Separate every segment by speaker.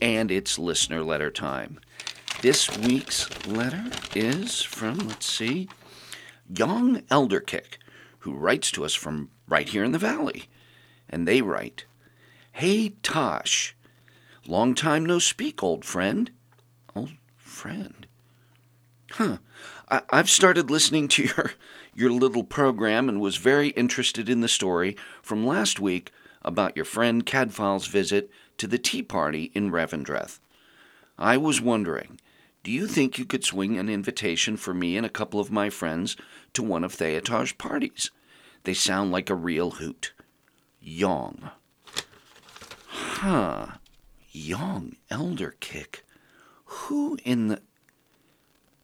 Speaker 1: and it's listener letter time. This week's letter is from, let's see, Young Elderkick, who writes to us from right here in the valley. And they write Hey, Tosh, long time no speak, old friend. Old friend? Huh. I- I've started listening to your, your little program and was very interested in the story from last week about your friend Cadfile's visit to the tea party in Revendreth. I was wondering, do you think you could swing an invitation for me and a couple of my friends to one of Theotar's parties? They sound like a real hoot. Yong. Huh. Young elder kick. Who in the.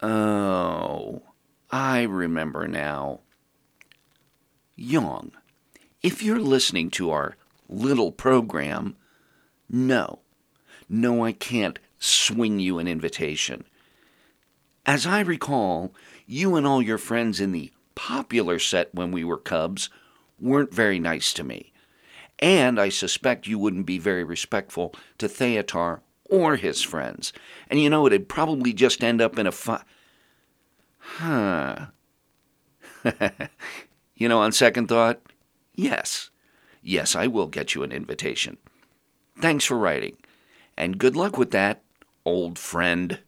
Speaker 1: Oh, I remember now. Young, if you're listening to our little program, no, no, I can't swing you an invitation. As I recall, you and all your friends in the popular set when we were cubs weren't very nice to me. And I suspect you wouldn't be very respectful to Theotar or his friends. And you know, it'd probably just end up in a fu- Huh. you know, on second thought, yes. Yes, I will get you an invitation. Thanks for writing, and good luck with that, old friend.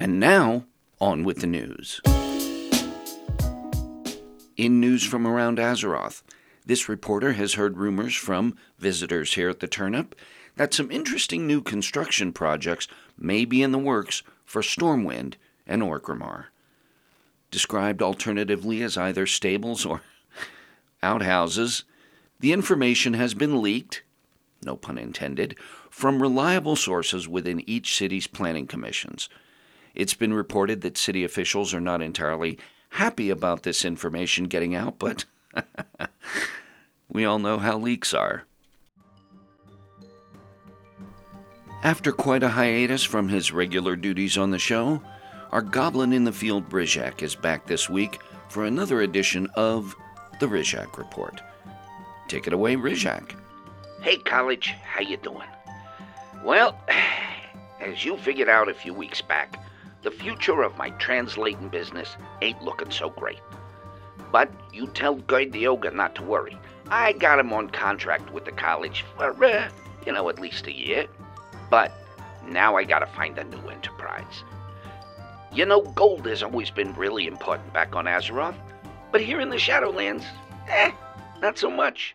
Speaker 1: And now, on with the news. In news from around Azeroth, this reporter has heard rumors from visitors here at the Turnip that some interesting new construction projects may be in the works for Stormwind and Orgrimmar. Described alternatively as either stables or outhouses, the information has been leaked no pun intended, from reliable sources within each city's planning commissions. It's been reported that city officials are not entirely happy about this information getting out, but we all know how leaks are. After quite a hiatus from his regular duties on the show, our goblin in the field Brizak is back this week for another edition of the Rizhak Report. Take it away, Rizhak.
Speaker 2: Hey, college, how you doing? Well, as you figured out a few weeks back, the future of my translating business ain't looking so great. But you tell Ogre not to worry. I got him on contract with the college for, uh, you know, at least a year. But now I gotta find a new enterprise. You know, gold has always been really important back on Azeroth, but here in the Shadowlands, eh, not so much.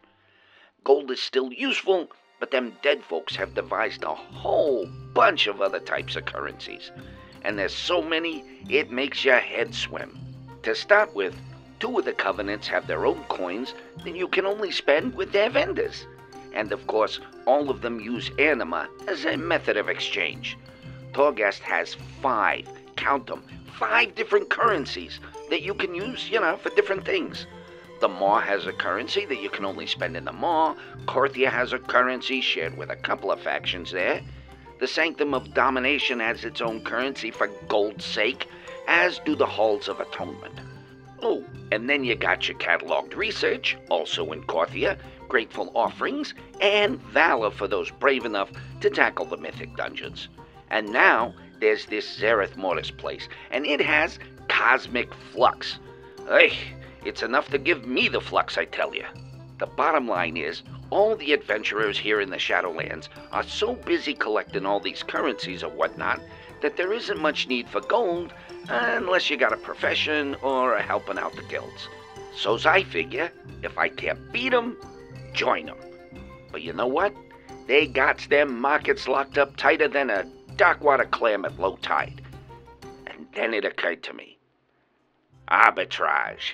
Speaker 2: Gold is still useful, but them dead folks have devised a whole bunch of other types of currencies. And there's so many, it makes your head swim. To start with, two of the covenants have their own coins that you can only spend with their vendors. And of course, all of them use anima as a method of exchange. Torghast has five, count them, five different currencies that you can use, you know, for different things. The Maw has a currency that you can only spend in the Maw. Korthia has a currency shared with a couple of factions there. The Sanctum of Domination has its own currency for gold's sake, as do the Halls of Atonement. Oh, and then you got your cataloged research, also in Korthia, grateful offerings, and valor for those brave enough to tackle the mythic dungeons. And now there's this Zereth Mortis place, and it has cosmic flux. Hey, it's enough to give me the flux, I tell you. The bottom line is, all the adventurers here in the Shadowlands are so busy collecting all these currencies or whatnot that there isn't much need for gold unless you got a profession or are helping out the guilds. So's I figure, if I can't beat 'em, join 'em. But you know what? They got them markets locked up tighter than a darkwater clam at low tide. And then it occurred to me. Arbitrage.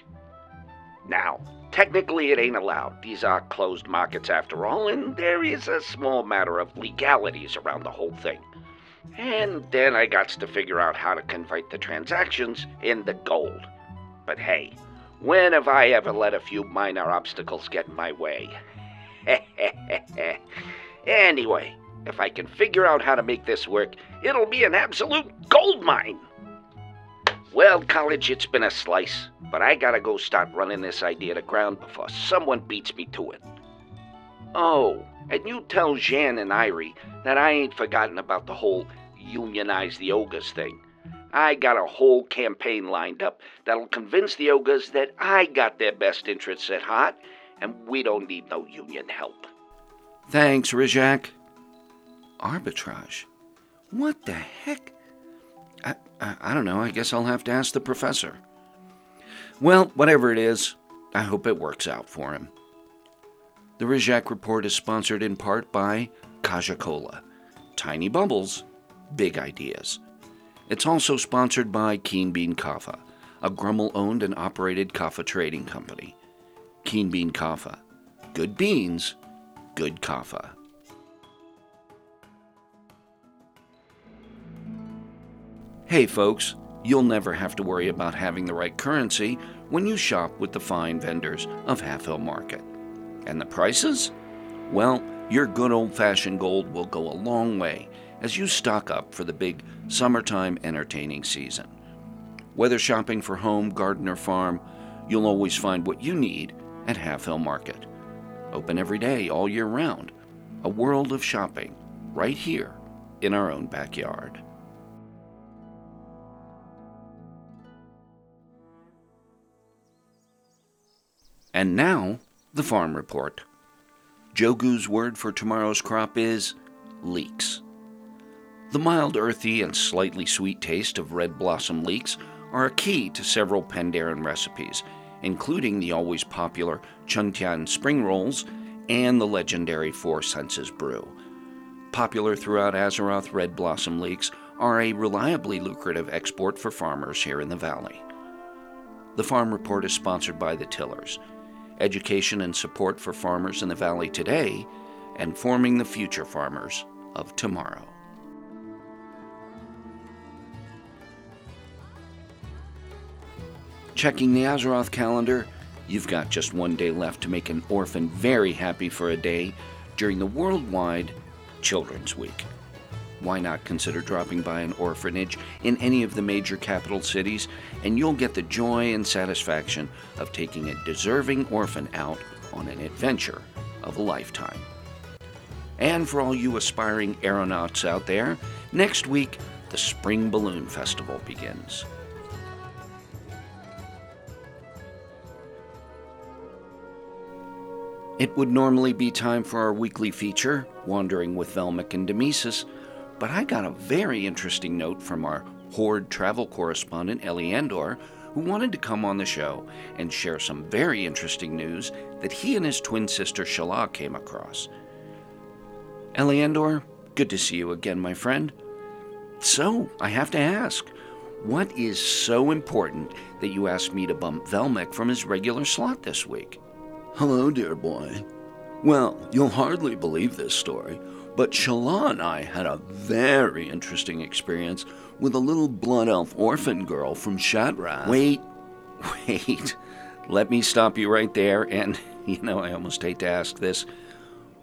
Speaker 2: Now, technically it ain't allowed. These are closed markets after all, and there is a small matter of legalities around the whole thing. And then I got to figure out how to convert the transactions into gold. But hey, when have I ever let a few minor obstacles get in my way? anyway, if I can figure out how to make this work, it'll be an absolute gold mine. Well, college, it's been a slice, but I gotta go start running this idea to ground before someone beats me to it. Oh, and you tell Jan and Irie that I ain't forgotten about the whole unionize the ogres thing. I got a whole campaign lined up that'll convince the ogres that I got their best interests at heart and we don't need no union help.
Speaker 1: Thanks, Rizhak. Arbitrage? What the heck? I, I, I, don't know. I guess I'll have to ask the professor. Well, whatever it is, I hope it works out for him. The Rizhak Report is sponsored in part by Kaja-Kola. Tiny bubbles, big ideas. It's also sponsored by Keenbean Kaffa, a Grummle owned and operated kaffa trading company. Keenbean Kaffa. Good beans, good kaffa. Hey folks, you'll never have to worry about having the right currency when you shop with the fine vendors of Halfhill Market. And the prices? Well, your good old fashioned gold will go a long way as you stock up for the big summertime entertaining season. Whether shopping for home, garden, or farm, you'll always find what you need at Halfhill Market. Open every day, all year round. A world of shopping right here in our own backyard. And now, the farm report. Jogu's word for tomorrow's crop is leeks. The mild, earthy, and slightly sweet taste of red blossom leeks are a key to several Pandaren recipes, including the always popular Chuntian spring rolls and the legendary Four Senses brew. Popular throughout Azeroth, red blossom leeks are a reliably lucrative export for farmers here in the valley. The Farm Report is sponsored by the Tillers, education and support for farmers in the valley today, and forming the future farmers of tomorrow. Checking the Azeroth calendar, you've got just one day left to make an orphan very happy for a day during the worldwide Children's Week. Why not consider dropping by an orphanage in any of the major capital cities, and you'll get the joy and satisfaction of taking a deserving orphan out on an adventure of a lifetime. And for all you aspiring aeronauts out there, next week the Spring Balloon Festival begins. It would normally be time for our weekly feature, Wandering with Velmic and Demesis, but I got a very interesting note from our Horde travel correspondent, Eliandor, who wanted to come on the show and share some very interesting news that he and his twin sister Sheilaah came across. Eliandor, good to see you again, my friend. So, I have to ask, what is so important that you asked me to bump Velmek from his regular slot this week?
Speaker 3: Hello, dear boy. Well, you'll hardly believe this story, but Sheilaah and I had a very interesting experience with a little blood elf orphan girl from Shattrath.
Speaker 1: Wait, wait. Let me stop you right there. And, you know, I almost hate to ask this,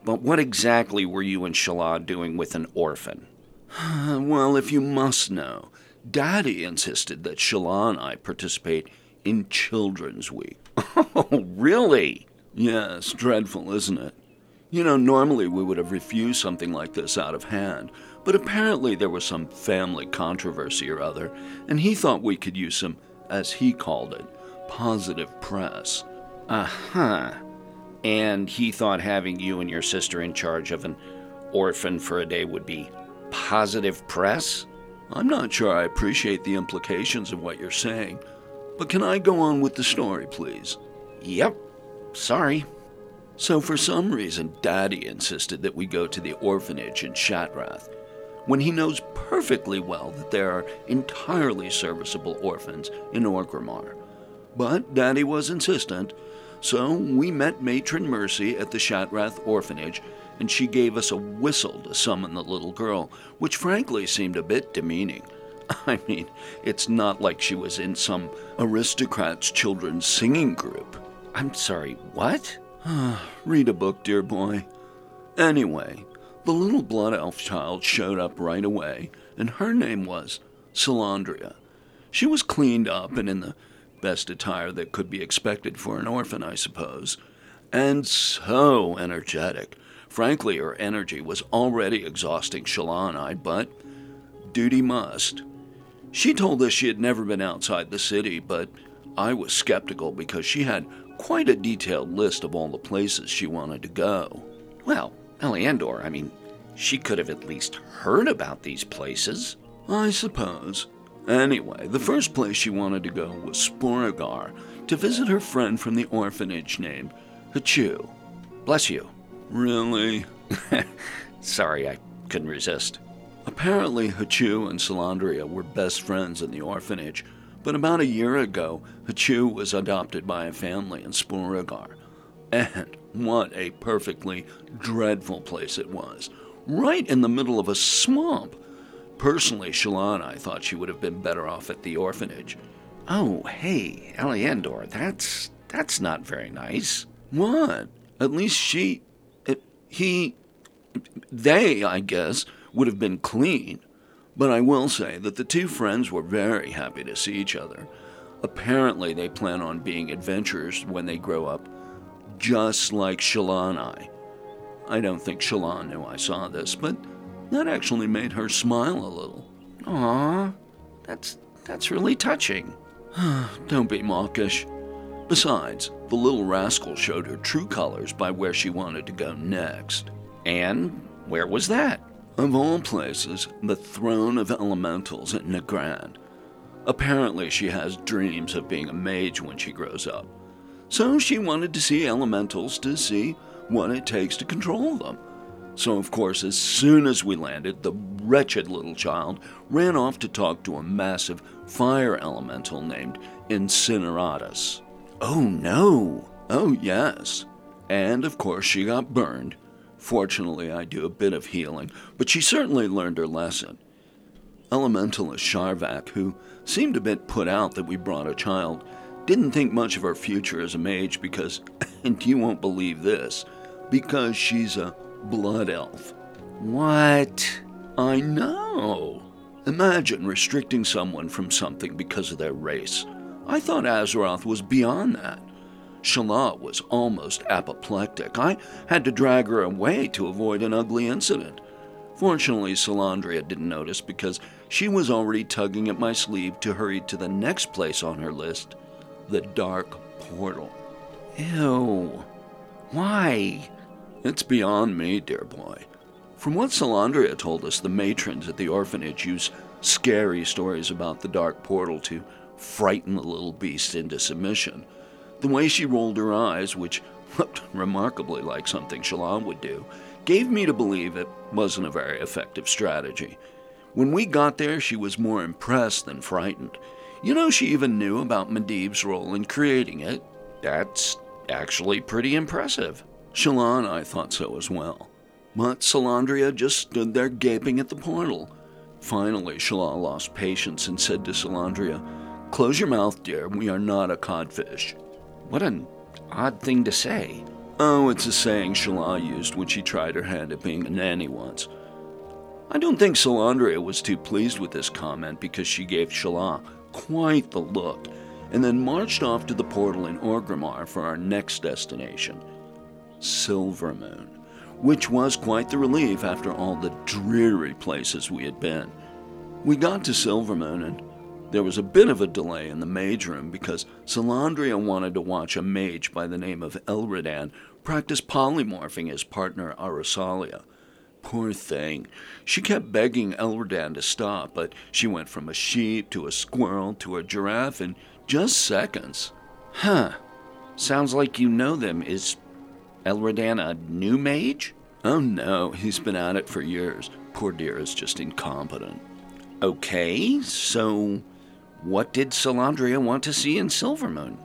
Speaker 1: but what exactly were you and Sheilaah doing with an orphan?
Speaker 3: well, if you must know, Daddy insisted that Sheilaah and I participate in Children's Week.
Speaker 1: Oh, really?
Speaker 3: Yes, dreadful, isn't it? You know, normally we would have refused something like this out of hand, but apparently there was some family controversy or other, and he thought we could use some, as he called it, positive press.
Speaker 1: Uh huh. And he thought having you and your sister in charge of an orphan for a day would be positive press?
Speaker 3: I'm not sure I appreciate the implications of what you're saying, but can I go on with the story, please?
Speaker 1: Yep. Sorry.
Speaker 3: So, for some reason, Daddy insisted that we go to the orphanage in Shattrath, when he knows perfectly well that there are entirely serviceable orphans in Orgrimmar. But Daddy was insistent, So we met Matron Mercy at the Shattrath orphanage, and she gave us a whistle to summon the little girl, which frankly seemed a bit demeaning. I mean, it's not like she was in some aristocrat's children's singing group.
Speaker 2: I'm sorry, what?
Speaker 3: Read a book, dear boy. Anyway, the little blood elf child showed up right away, and her name was Salandria. She was cleaned up and in the best attire that could be expected for an orphan, I suppose, and so energetic. Frankly, her energy was already exhausting Sheilaah and I, but duty must. She told us she had never been outside the city, but I was skeptical because she had quite a detailed list of all the places she wanted to go.
Speaker 2: Well, Eliandor, I mean, she could have at least heard about these places.
Speaker 3: I suppose. Anyway, the first place she wanted to go was Sporeggar to visit her friend from the orphanage named Hachu.
Speaker 2: Bless you.
Speaker 3: Really?
Speaker 2: Sorry, I couldn't resist.
Speaker 3: Apparently, Hachu and Salandria were best friends in the orphanage, but about a year ago, Hachu was adopted by a family in Sporeggar. And what a perfectly dreadful place it was. Right in the middle of a swamp. Personally, Sheilaah and I thought she would have been better off at the orphanage.
Speaker 2: Oh, hey, Eliandor, that's that's not very nice.
Speaker 3: What? At least she, eh, he, they, I guess, would have been clean. But I will say that the two friends were very happy to see each other. Apparently, they plan on being adventurers when they grow up, just like Sheilaah and I. I don't think Sheilaah knew I saw this, but that actually made her smile a little.
Speaker 2: Aw, that's that's really touching.
Speaker 3: don't be mawkish. Besides, the little rascal showed her true colors by where she wanted to go next.
Speaker 2: And where was that?
Speaker 3: Of all places, the throne of elementals at Nagrand. Apparently, she has dreams of being a mage when she grows up. So she wanted to see elementals to see what it takes to control them. So, of course, as soon as we landed, the wretched little child ran off to talk to a massive fire elemental named Incineratus.
Speaker 2: Oh no!
Speaker 3: Oh, yes. And of course, she got burned. Fortunately, I do a bit of healing, but she certainly learned her lesson. Elementalist Sharvak, who seemed a bit put out that we brought a child, didn't think much of her future as a mage because, and you won't believe this, because she's a blood elf.
Speaker 2: What?
Speaker 3: I know. Imagine restricting someone from something because of their race. I thought Azeroth was beyond that. Sheilaah was almost apoplectic. I had to drag her away to avoid an ugly incident. Fortunately, Salandria didn't notice because she was already tugging at my sleeve to hurry to the next place on her list the Dark Portal.
Speaker 2: Ew. Why?
Speaker 3: It's beyond me, dear boy. From what Salandria told us, the matrons at the orphanage use scary stories about the Dark Portal to frighten the little beast into submission. The way she rolled her eyes, which looked remarkably like something Shalom would do, gave me to believe it wasn't a very effective strategy. When we got there, she was more impressed than frightened. You know, she even knew about Medivh's role in creating it.
Speaker 2: That's actually pretty impressive.
Speaker 3: Sheilaah and I thought so as well. But Salandria just stood there gaping at the portal. Finally, Sheilaah lost patience and said to Salandria, Close your mouth, dear. We are not a codfish.
Speaker 2: What an odd thing to say.
Speaker 3: Oh, it's a saying Sheilaah used when she tried her hand at being a nanny once. I don't think Salandria was too pleased with this comment because she gave Sheilaah quite the look and then marched off to the portal in Orgrimmar for our next destination, Silvermoon, which was quite the relief after all the dreary places we had been. We got to Silvermoon and there was a bit of a delay in the mage room because Salandria wanted to watch a mage by the name of Elredan practice polymorphing his partner Arasalia. Poor thing. She kept begging Elredan to stop, but she went from a sheep to a squirrel to a giraffe in just seconds.
Speaker 2: Huh. Sounds like you know them. Is Elredan a new mage?
Speaker 3: Oh no, he's been at it for years. Poor dear is just incompetent.
Speaker 2: Okay, so what did Salandria want to see in Silvermoon?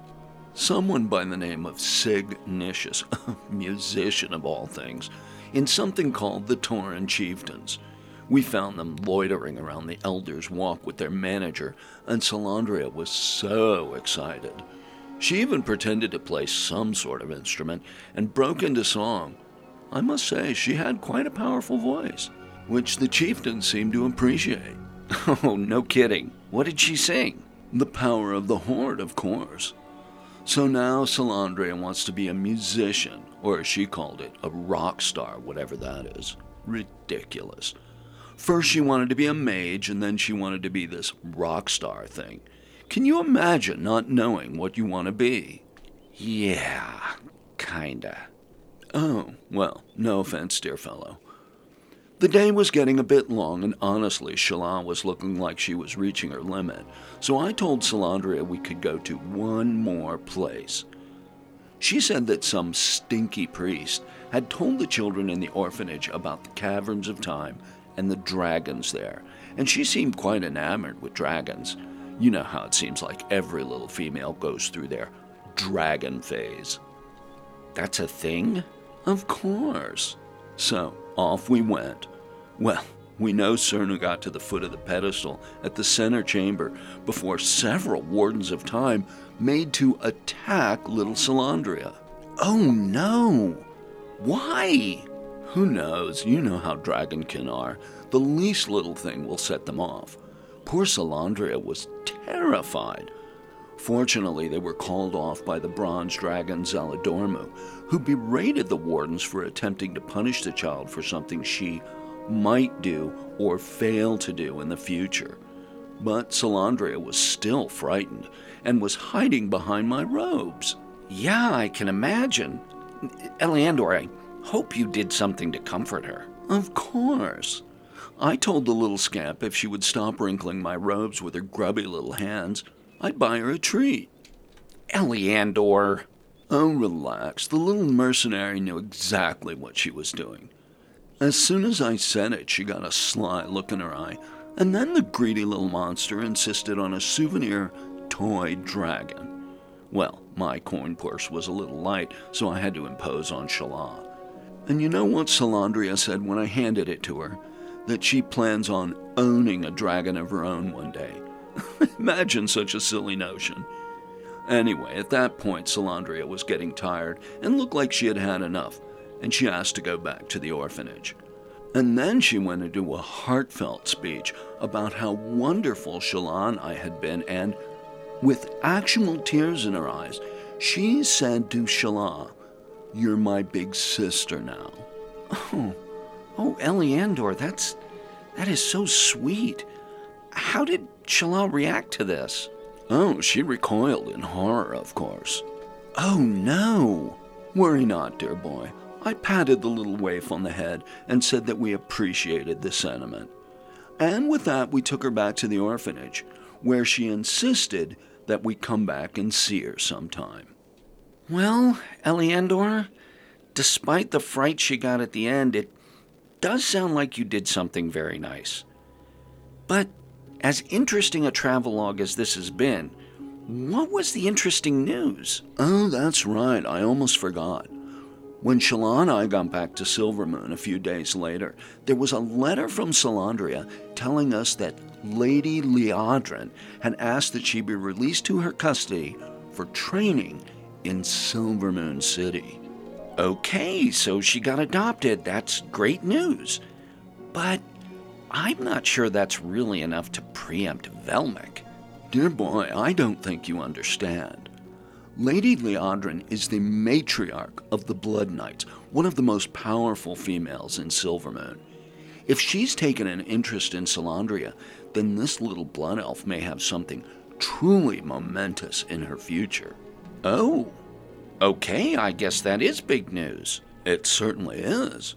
Speaker 3: Someone by the name of Sig Nicious, a musician of all things, in something called the Tauren Chieftains. We found them loitering around the Elder's Walk with their manager, and Salandria was so excited. She even pretended to play some sort of instrument and broke into song. I must say, she had quite a powerful voice, which the chieftain seemed to appreciate.
Speaker 2: Oh, no kidding. What did she sing?
Speaker 3: The power of the horde, of course. So now Salandria wants to be a musician, or as she called it, a rock star, whatever that is. Ridiculous. First she wanted to be a mage, and then she wanted to be this rock star thing. Can you imagine not knowing what you want to be?
Speaker 2: Yeah, kinda.
Speaker 3: Oh, well, no offense, dear fellow. The day was getting a bit long, and honestly, Shallan was looking like she was reaching her limit, so I told Salandria we could go to one more place. She said that some stinky priest had told the children in the orphanage about the caverns of time and the dragons there, and she seemed quite enamored with dragons. You know how it seems like every little female goes through their dragon phase.
Speaker 2: That's a thing?
Speaker 3: Of course. So off we went. Well, we know sooner got to the foot of the pedestal at the center chamber before several Wardens of Time made to attack little Salandria.
Speaker 2: Oh no! Why?
Speaker 3: Who knows? You know how dragonkin are. The least little thing will set them off. Poor Salandria was terrified. Fortunately, they were called off by the bronze dragon Zaladormu, who berated the wardens for attempting to punish the child for something she might do or fail to do in the future. But Salandria was still frightened and was hiding behind my robes.
Speaker 2: Yeah, I can imagine. Eliandor, I hope you did something to comfort her.
Speaker 3: Of course. I told the little scamp if she would stop wrinkling my robes with her grubby little hands, I'd buy her a treat.
Speaker 2: Eliandor.
Speaker 3: Oh, relax. The little mercenary knew exactly what she was doing. As soon as I said it, she got a sly look in her eye, and then the greedy little monster insisted on a souvenir toy dragon. Well, my coin purse was a little light, so I had to impose on Shallan. And you know what Salandria said when I handed it to her? That she plans on owning a dragon of her own one day. Imagine such a silly notion. Anyway, at that point, Salandria was getting tired and looked like she had had enough, and she asked to go back to the orphanage. And then she went into a heartfelt speech about how wonderful Shallan I had been, and with actual tears in her eyes, she said to Shallan, You're my big sister now.
Speaker 2: Oh, oh, Eliandor, that's that is so sweet. How did Shallan react to this?
Speaker 3: Oh, she recoiled in horror, of course.
Speaker 2: Oh, no.
Speaker 3: Worry not, dear boy. I patted the little waif on the head and said that we appreciated the sentiment. And with that, we took her back to the orphanage, where she insisted that we come back and see her sometime.
Speaker 2: Well, Eliandor, despite the fright she got at the end, it does sound like you did something very nice. But as interesting a travelogue as this has been, what was the interesting news?
Speaker 3: Oh, that's right. I almost forgot. When Shallan and I got back to Silvermoon a few days later, there was a letter from Salandria telling us that Lady Liadrin had asked that she be released to her custody for training in Silvermoon City.
Speaker 2: Okay, so she got adopted. That's great news. But I'm not sure that's really enough to preempt Velmic.
Speaker 3: Dear boy, I don't think you understand. Lady Liadrin is the matriarch of the Blood Knights, one of the most powerful females in Silvermoon. If she's taken an interest in Salandria, then this little blood elf may have something truly momentous in her future.
Speaker 2: Oh, okay, I guess that is big news.
Speaker 3: It certainly is.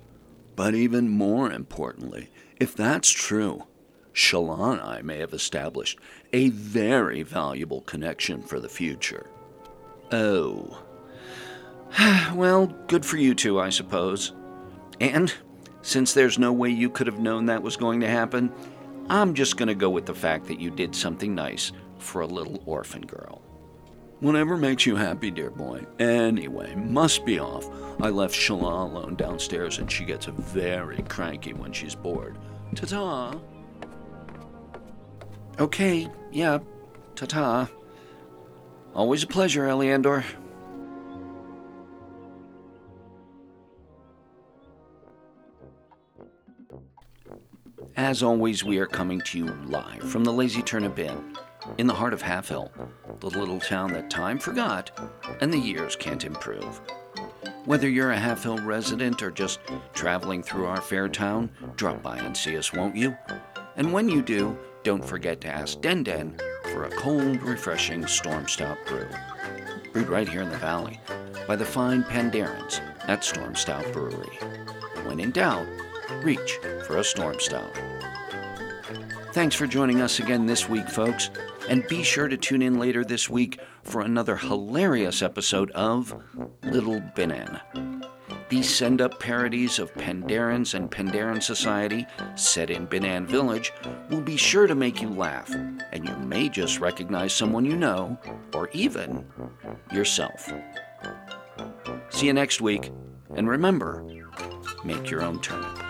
Speaker 3: But even more importantly, if that's true, I may have established a very valuable connection for the future.
Speaker 2: Oh. well, good for you two, I suppose. And since there's no way you could have known that was going to happen, I'm just going to go with the fact that you did something nice for a little orphan girl.
Speaker 3: Whatever makes you happy, dear boy. Anyway, must be off. I left Sheilaah alone downstairs and she gets very cranky when she's bored. Ta ta.
Speaker 1: Okay, yeah, ta ta. Always a pleasure, Eliandor. As always, we are coming to you live from the Lazy Turnip Inn in the heart of Halfhill, the little town that time forgot and the years can't improve. Whether you're a Halfhill resident or just traveling through our fair town, drop by and see us, won't you? And when you do, don't forget to ask Den Den for a cold, refreshing Stormstout brew. Brewed right here in the valley by the fine Pandarans at Stormstout Brewery. When in doubt, reach for a Stormstout. Thanks for joining us again this week, folks, and be sure to tune in later this week for another hilarious episode of Little Binan. These send up parodies of Pandarans and Pandaran Society, set in Binan Village, will be sure to make you laugh, and you may just recognize someone you know, or even yourself. See you next week, and remember make your own turnip.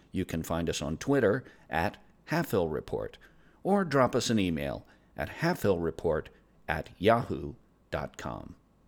Speaker 1: you can find us on Twitter at Report, or drop us an email at halfhillreport at yahoo.com.